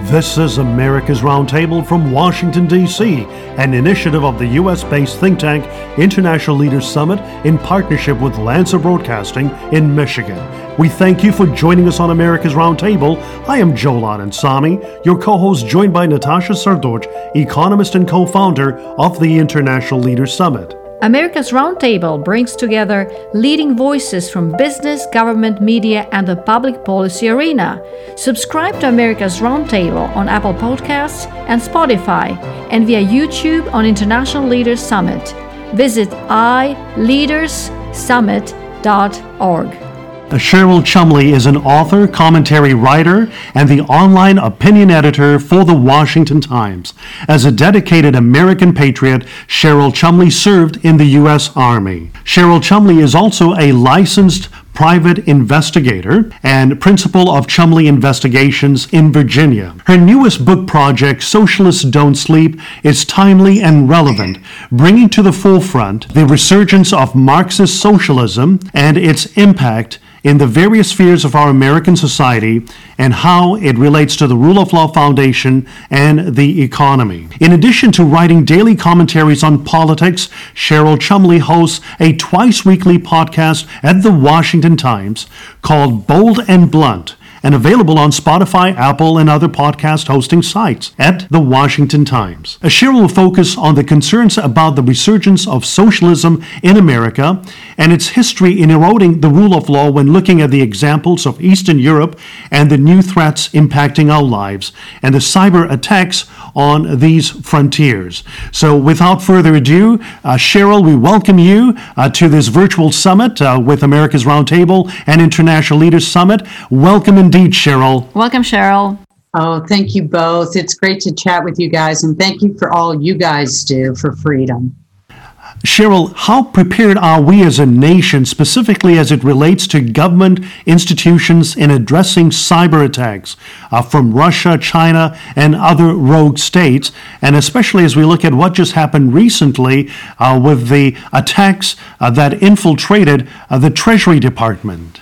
This is America's Roundtable from Washington, D.C., an initiative of the U.S. based think tank International Leaders Summit in partnership with Lanser Broadcasting in Michigan. We thank you for joining us on America's Roundtable. I am Joel Anand Samy, your co host, joined by Natasha Srdoc, economist and co founder of the International Leaders Summit. America's Roundtable brings together leading voices from business, government, media, and the public policy arena. Subscribe to America's Roundtable on Apple Podcasts and Spotify, and via YouTube on International Leaders Summit. Visit ileaderssummit.org. Cheryl Chumley is an author, commentary writer, and the online opinion editor for the Washington Times. As a dedicated American patriot, Cheryl Chumley served in the U.S. Army. Cheryl Chumley is also a licensed private investigator and principal of Chumley Investigations in Virginia. Her newest book project, Socialists Don't Sleep, is timely and relevant, bringing to the forefront the resurgence of Marxist socialism and its impact in the various spheres of our American society and how it relates to the Rule of Law Foundation and the economy. In addition to writing daily commentaries on politics, Cheryl Chumley hosts a twice weekly podcast at the Washington Times called Bold and Blunt and available on Spotify, Apple, and other podcast hosting sites at the Washington Times. Cheryl will focus on the concerns about the resurgence of socialism in America and its history in eroding the rule of law when looking at the examples of Eastern Europe and the new threats impacting our lives and the cyber attacks on these frontiers. So, without further ado, uh, Cheryl, we welcome you uh, to this virtual summit uh, with America's Roundtable and International Leaders Summit. Welcome indeed, Cheryl. Welcome, Cheryl. Oh, thank you both. It's great to chat with you guys, and thank you for all you guys do for freedom. Cheryl, how prepared are we as a nation, specifically as it relates to government institutions in addressing cyber attacks uh, from Russia, China, and other rogue states? And especially as we look at what just happened recently uh, with the attacks uh, that infiltrated uh, the Treasury Department.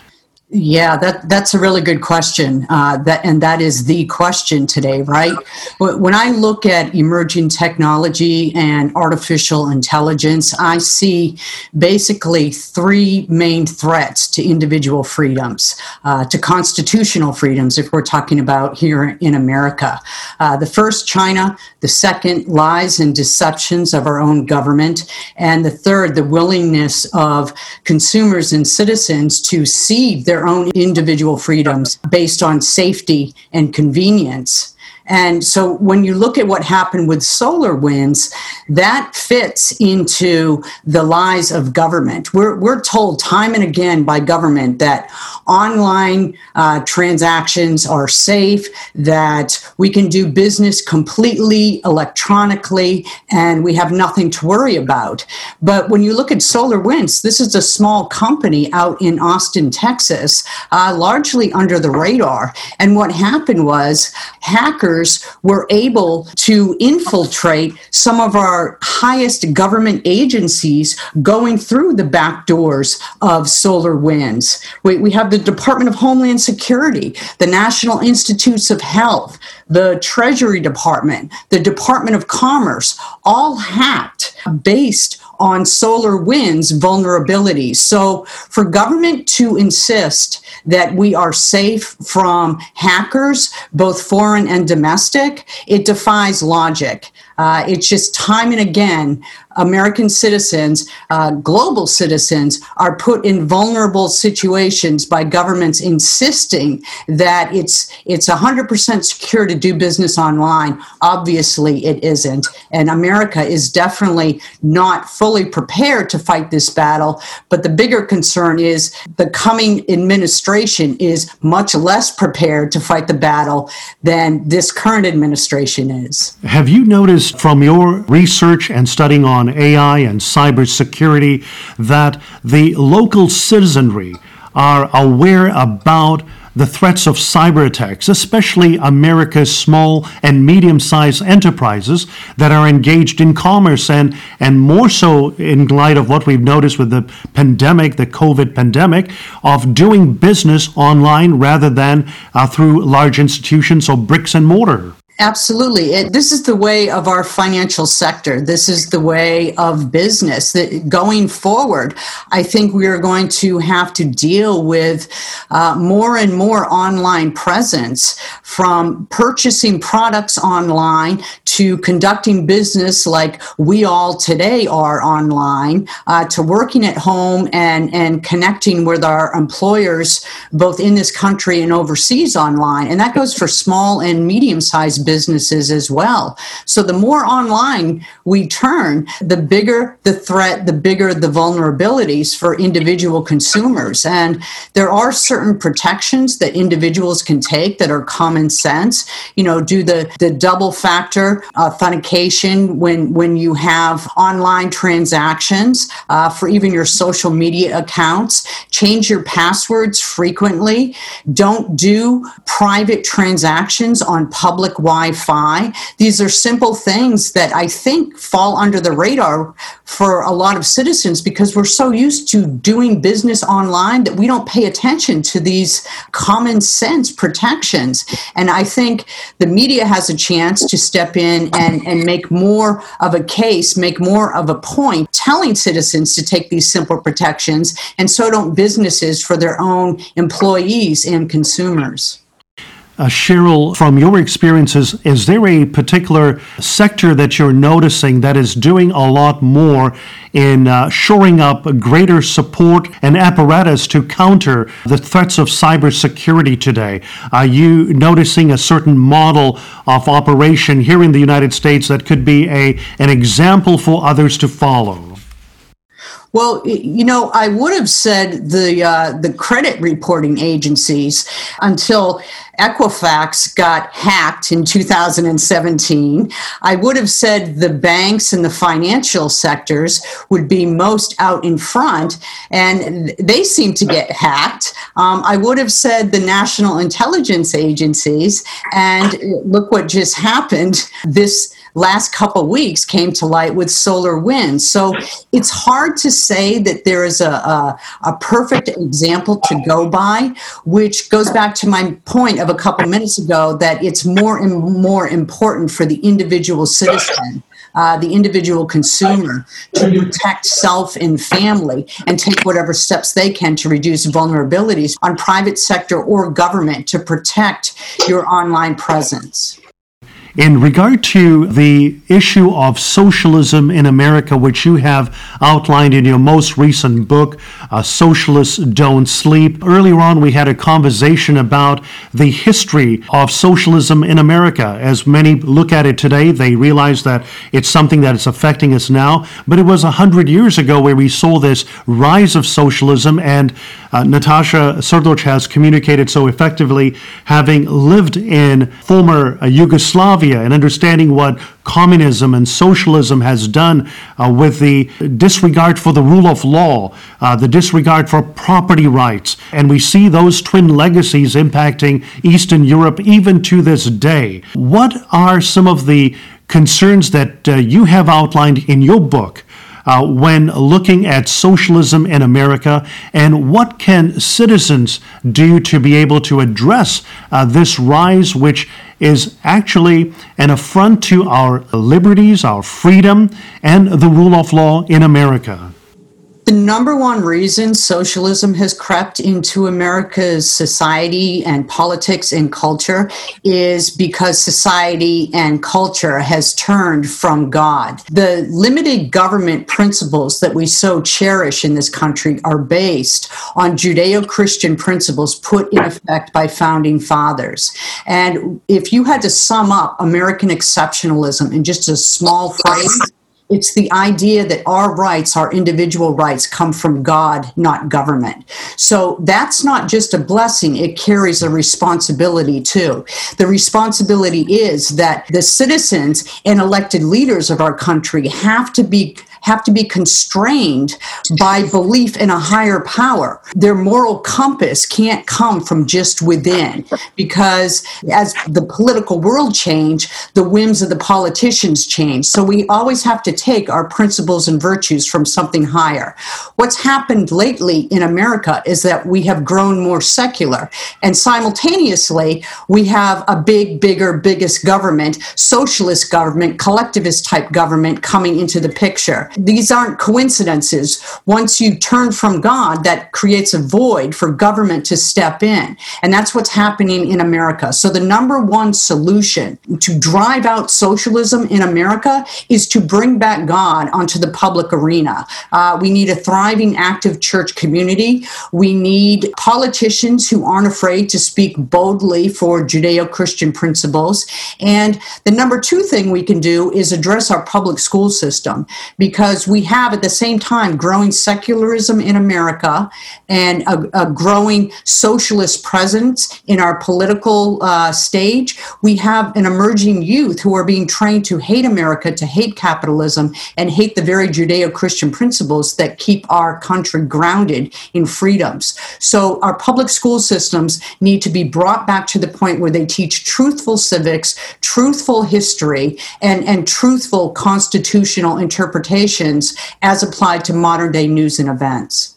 Yeah, that that's a really good question. Uh, that and that is the question today, right? When I look at emerging technology and artificial intelligence, I see basically three main threats to individual freedoms, uh, to constitutional freedoms, if we're talking about here in America. Uh, the first, China. The second, lies and deceptions of our own government, and the third, the willingness of consumers and citizens to cede their their own individual freedoms based on safety and convenience. And so when you look at what happened with SolarWinds, that fits into the lies of government. We're, we're told time and again by government that online uh, transactions are safe, that we can do business completely electronically, and we have nothing to worry about. But when you look at SolarWinds, this is a small company out in Austin, Texas, uh, largely under the radar. And what happened was hackers were able to infiltrate some of our highest government agencies going through the back doors of SolarWinds. We, we have the Department of Homeland Security, the National Institutes of Health, the Treasury Department, the Department of Commerce, all hacked based on SolarWinds vulnerabilities. So, for government to insist that we are safe from hackers, both foreign and domestic, it defies logic. Uh, it's just time and again, American citizens, uh, global citizens, are put in vulnerable situations by governments insisting that it's it's 100% secure to do business online. Obviously, it isn't, and America is definitely not fully prepared to fight this battle. But the bigger concern is the coming administration is much less prepared to fight the battle than this current administration is. Have you noticed from your research and studying on AI and cybersecurity that the local citizenry are aware about the threats of cyber attacks, especially America's small and medium sized enterprises that are engaged in commerce and, and more so in light of what we've noticed with the pandemic, the COVID pandemic, of doing business online rather than uh, through large institutions or bricks and mortar. Absolutely. It, this is the way of our financial sector. This is the way of business. That going forward, I think we are going to have to deal with uh, more and more online presence from purchasing products online to conducting business like we all today are online uh, to working at home and, and connecting with our employers both in this country and overseas online. And that goes for small and medium sized businesses as well. So the more online we turn, the bigger the threat, the bigger the vulnerabilities for individual consumers. And there are certain protections that individuals can take that are common sense. You know, do the, the double factor authentication when, when you have online transactions uh, for even your social media accounts. Change your passwords frequently. Don't do private transactions on public Wi Fi. These are simple things that I think fall under the radar for a lot of citizens because we're so used to doing business online that we don't pay attention to these common sense protections. And I think the media has a chance to step in and, and make more of a case, make more of a point, telling citizens to take these simple protections, and so don't businesses for their own employees and consumers. Uh, Cheryl, from your experiences, is there a particular sector that you're noticing that is doing a lot more in uh, shoring up greater support and apparatus to counter the threats of cybersecurity today? Are you noticing a certain model of operation here in the United States that could be a, an example for others to follow? Well, you know, I would have said the uh, the credit reporting agencies until Equifax got hacked in 2017. I would have said the banks and the financial sectors would be most out in front, and they seem to get hacked. Um, I would have said the national intelligence agencies, and look what just happened. This last couple weeks came to light with SolarWinds. So it's hard to say that there is a, a, a, perfect example to go by, which goes back to my point of a couple minutes ago that it's more and more important for the individual citizen. Uh, the individual consumer to protect self and family and take whatever steps they can to reduce vulnerabilities on private sector or government to protect your online presence. In regard to the issue of socialism in America, which you have outlined in your most recent book, uh, Socialists Don't Sleep, earlier on we had a conversation about the history of socialism in America. As many look at it today, they realize that it's something that is affecting us now, but it was a hundred years ago where we saw this rise of socialism, and uh, Natasha Srdoc has communicated so effectively, having lived in former uh, Yugoslavia and understanding what communism and socialism has done uh, with the disregard for the rule of law, uh, the disregard for property rights. And we see those twin legacies impacting Eastern Europe even to this day. What are some of the concerns that uh, you have outlined in your book? uh, when looking at socialism in America, and what can citizens do to be able to address uh, this rise, which is actually an affront to our liberties, our freedom, and the rule of law in America? The number one reason socialism has crept into America's society and politics and culture is because society and culture has turned from God. The limited government principles that we so cherish in this country are based on Judeo Christian principles put in effect by founding fathers. And if you had to sum up American exceptionalism in just a small phrase, it's the idea that our rights, our individual rights, come from God, not government. So that's not just a blessing, it carries a responsibility too. The responsibility is that the citizens and elected leaders of our country have to be have to be constrained by belief in a higher power. Their moral compass can't come from just within because as the political world change, the whims of the politicians change. So we always have to take our principles and virtues from something higher. What's happened lately in America is that we have grown more secular and simultaneously we have a big, bigger, biggest government, socialist government, collectivist type government coming into the picture. These aren't coincidences. Once you turn from God, that creates a void for government to step in. And that's what's happening in America. So the number one solution to drive out socialism in America is to bring back God onto the public arena. Uh, we need a thriving, active church community. We need politicians who aren't afraid to speak boldly for Judeo Christian principles. And the number two thing we can do is address our public school system because we have at the same time growing secularism in America and a, a growing socialist presence in our political uh, stage. We have an emerging youth who are being trained to hate America, to hate capitalism, and hate the very Judeo Christian principles that keep our country grounded in freedoms. So, our public school systems need to be brought back to the point where they teach truthful civics, truthful history, and, and truthful constitutional interpretations as applied to modern day news and events.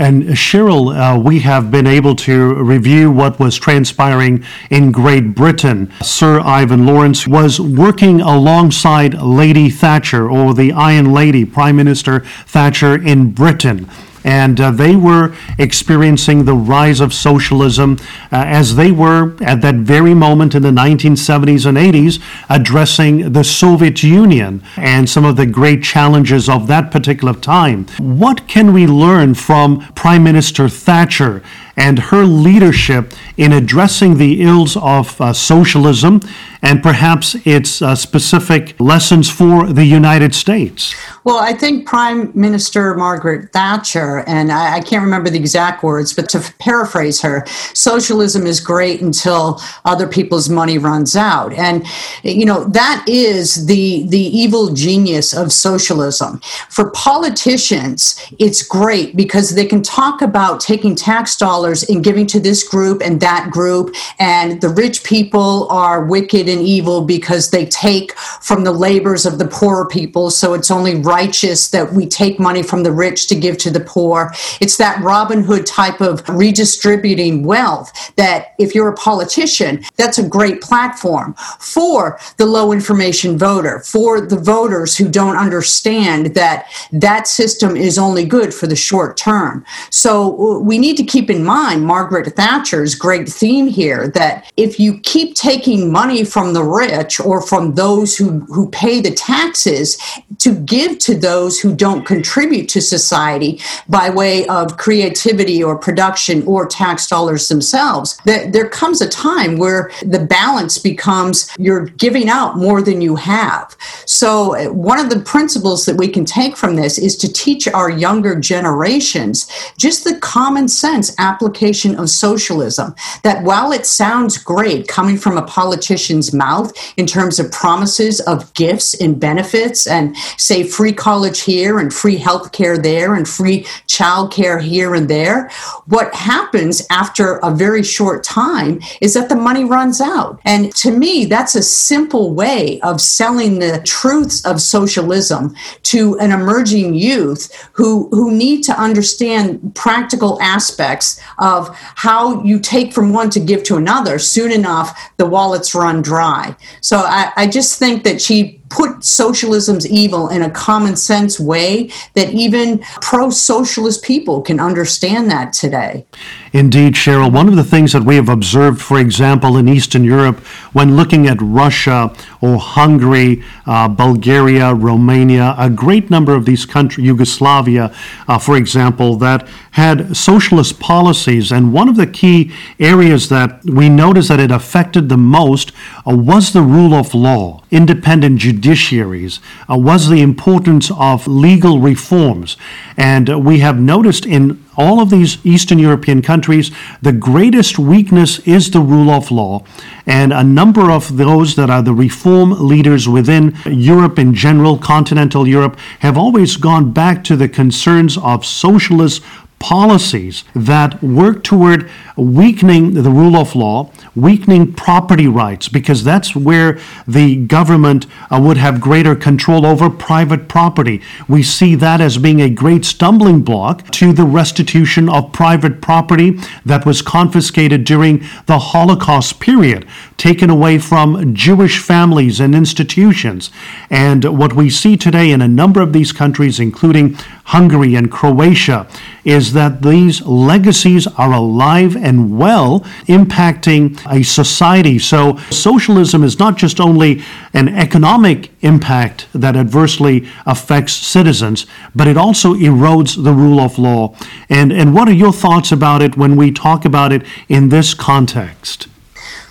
And Cheryl, uh, we have been able to review what was transpiring in Great Britain. Sir Ivan Lawrence was working alongside Lady Thatcher, or the Iron Lady, Prime Minister Thatcher in Britain and uh, they were experiencing the rise of socialism uh, as they were at that very moment in the 1970s and 80s addressing the Soviet Union and some of the great challenges of that particular time. What can we learn from Prime Minister Thatcher and her leadership in addressing the ills of uh, socialism and perhaps its uh, specific lessons for the United States? Well, I think Prime Minister Margaret Thatcher, and I, I, can't remember the exact words, but to paraphrase her, socialism is great until other people's money runs out. And, you know, that is the, the evil genius of socialism. For politicians, it's great because they can talk about taking tax dollars and giving to this group and that group, and the rich people are wicked and evil because they take from the labors of the poorer people. So it's only righteous that we take money from the rich to give to the poor. It's that Robin Hood type of redistributing wealth that if you're a politician, that's a great platform for the low information voter, for the voters who don't understand that that system is only good for the short term. So uh, we need to keep in mind Margaret Thatcher's great theme here that if you keep taking money from the rich or from those who, who pay the taxes to give to those who don't contribute to society by way of creativity or production or tax dollars themselves. That there comes a time where the balance becomes you're giving out more than you have. So, one of the principles that we can take from this is to teach our younger generations just the common sense application of socialism. That while it sounds great coming from a politician's mouth in terms of promises of gifts and benefits and say free college here and free health care there and free child care here and there. What happens after a very short time is that the money runs out. And to me, that's a simple way of selling the truths of socialism to an emerging youth who, who need to understand practical aspects of how you take from one to give to another. Soon enough, the wallets run dry. So I, I just think that she put socialism's evil in a common sense way that even pro socialist people can understand that today. Indeed, Cheryl. One of the things that we have observed, for example, in Eastern Europe, when looking at Russia or Hungary, uh, Bulgaria, Romania, a great number of these countries, Yugoslavia, uh, for example, that had socialist policies. And one of the key areas that we noticed that it affected the most uh, was the rule of law, independent judiciary judiciaries uh, was the importance of legal reforms. And uh, we have noticed in all of these Eastern European countries, the greatest weakness is the rule of law. And a number of those that are the reform leaders within Europe in general, continental Europe, have always gone back to the concerns of socialist policies that work toward weakening the rule of law, weakening property rights, because that's where the government uh, would have greater control over private property. We see that as being a great stumbling block to the restitution of private property that was confiscated during the Holocaust period, taken away from Jewish families and institutions. And what we see today in a number of these countries, including Hungary and Croatia, is that these legacies are alive and well, impacting a society. So, socialism is not just only an economic impact that adversely affects citizens, but it also erodes the rule of law. And, and what are your thoughts about it when we talk about it in this context?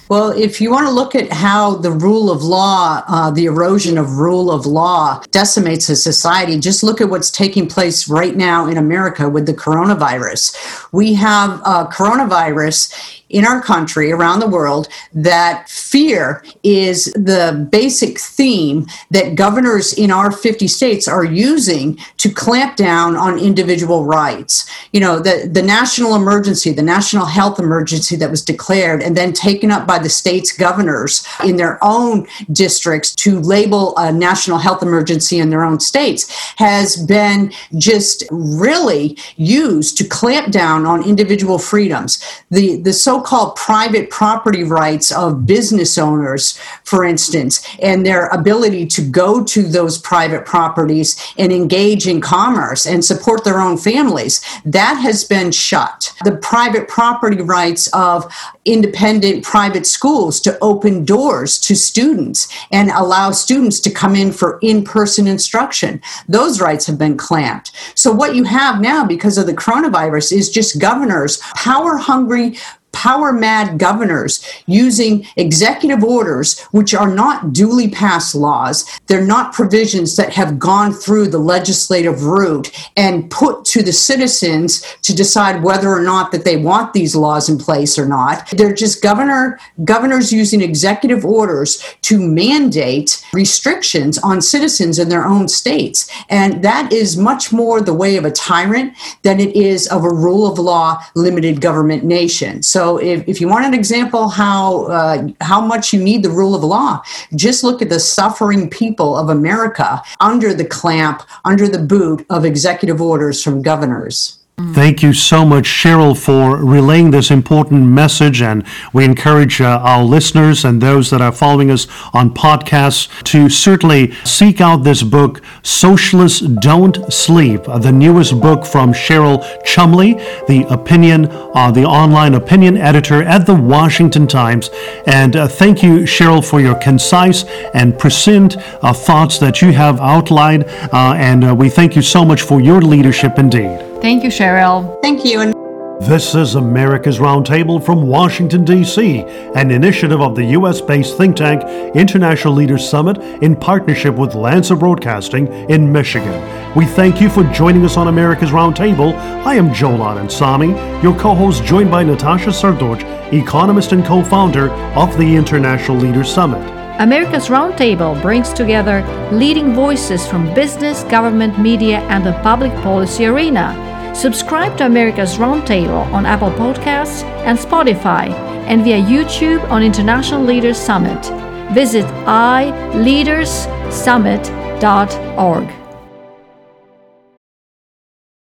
Well, if you want to look at how the rule of law, uh, the erosion of rule of law decimates a society, just look at what's taking place right now in America with the coronavirus. We have uh, coronavirus in our country, around the world, that fear is the basic theme that governors in our 50 states are using to clamp down on individual rights. You know, the, the national emergency, the national health emergency that was declared and then taken up by the state's governors in their own districts to label a national health emergency in their own states has been just really used to clamp down on individual freedoms. The, the so so-called private property rights of business owners, for instance, and their ability to go to those private properties and engage in commerce and support their own families, that has been shut. The private property rights of independent private schools to open doors to students and allow students to come in for in-person instruction, those rights have been clamped. So what you have now because of the coronavirus is just governors, power hungry power mad governors using executive orders which are not duly passed laws. They're not provisions that have gone through the legislative route and put to the citizens to decide whether or not that they want these laws in place or not. They're just governor governors using executive orders to mandate restrictions on citizens in their own states. And that is much more the way of a tyrant than it is of a rule of law limited government nation. So so if, if you want an example how uh, how much you need the rule of law, just look at the suffering people of America under the clamp, under the boot of executive orders from governors. Thank you so much, Cheryl, for relaying this important message. And we encourage uh, our listeners and those that are following us on podcasts to certainly seek out this book, Socialists Don't Sleep, uh, the newest book from Cheryl Chumley, the opinion, uh, the online opinion editor at the Washington Times. And uh, thank you, Cheryl, for your concise and prescient uh, thoughts that you have outlined. Uh, and we thank you so much for your leadership indeed. Thank you, Cheryl. Thank you. This is America's Roundtable from Washington, D.C., an initiative of the U.S. based think tank International Leaders Summit in partnership with Lanser Broadcasting in Michigan. We thank you for joining us on America's Roundtable. I am Joel Samy, your co host, joined by Natasha Srdoc, economist and co founder of the International Leaders Summit. America's Roundtable brings together leading voices from business, government, media, and the public policy arena Subscribe to America's Roundtable on Apple Podcasts and Spotify and via YouTube on International Leaders Summit. Visit ileaderssummit.org.